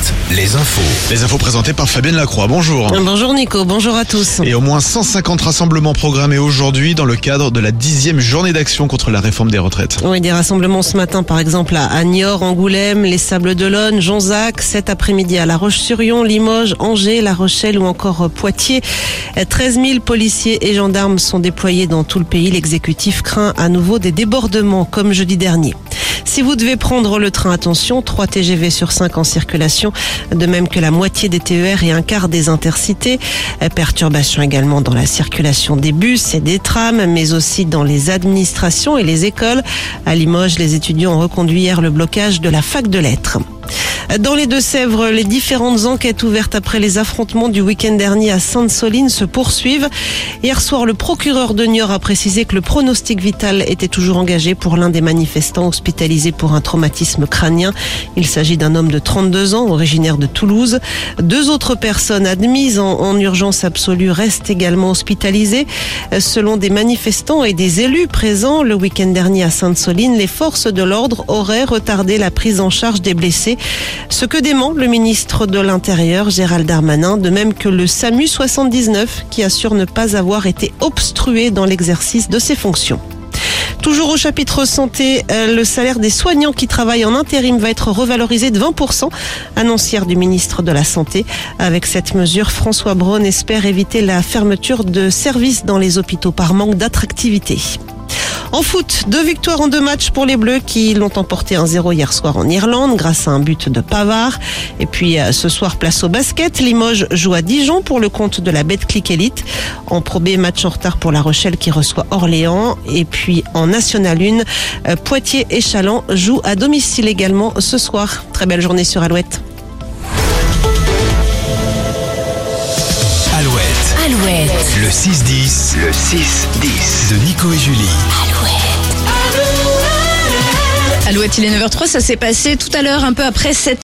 Alouette, les infos. Les infos présentées par Fabienne Lacroix. Bonjour. Bonjour Nico, bonjour à tous. Et au moins 150 rassemblements programmés aujourd'hui dans le cadre de la dixième journée d'action contre la réforme des retraites. Oui, des rassemblements ce matin par exemple à Niort, Angoulême, les Sables d'Olonne, Jonzac, cet après-midi à La Roche-sur-Yon, Limoges, Angers, La Rochelle ou encore Poitiers. 13 000 policiers et gendarmes sont déployés dans tout le pays. L'exécutif craint à nouveau des débordements comme jeudi dernier. Si vous devez prendre le train, attention, 3 TGV sur 5 en circulation, de même que la moitié des TER et un quart des intercités. Perturbations également dans la circulation des bus et des trams, mais aussi dans les administrations et les écoles. À Limoges, les étudiants ont reconduit hier le blocage de la fac de lettres. Dans les Deux-Sèvres, les différentes enquêtes ouvertes après les affrontements du week-end dernier à Sainte-Soline se poursuivent. Hier soir, le procureur de Niort a précisé que le pronostic vital était toujours engagé pour l'un des manifestants hospitalisés pour un traumatisme crânien. Il s'agit d'un homme de 32 ans, originaire de Toulouse. Deux autres personnes admises en, en urgence absolue restent également hospitalisées. Selon des manifestants et des élus présents le week-end dernier à Sainte-Soline, les forces de l'ordre auraient retardé la prise en charge des blessés. Ce que dément le ministre de l'Intérieur, Gérald Darmanin, de même que le SAMU 79, qui assure ne pas avoir été obstrué dans l'exercice de ses fonctions. Toujours au chapitre santé, le salaire des soignants qui travaillent en intérim va être revalorisé de 20%, annoncière du ministre de la Santé. Avec cette mesure, François Braun espère éviter la fermeture de services dans les hôpitaux par manque d'attractivité. En foot, deux victoires en deux matchs pour les Bleus qui l'ont emporté 1-0 hier soir en Irlande grâce à un but de Pavard. Et puis ce soir, place au basket. Limoges joue à Dijon pour le compte de la Betclic Elite. En Pro B, match en retard pour La Rochelle qui reçoit Orléans. Et puis en National 1, Poitiers et Chaland jouent à domicile également ce soir. Très belle journée sur. Alouette. 6-10. Le 6-10. De Nico et Julie. Alouette, il est 9h03, ça s'est passé tout à l'heure, un peu après 7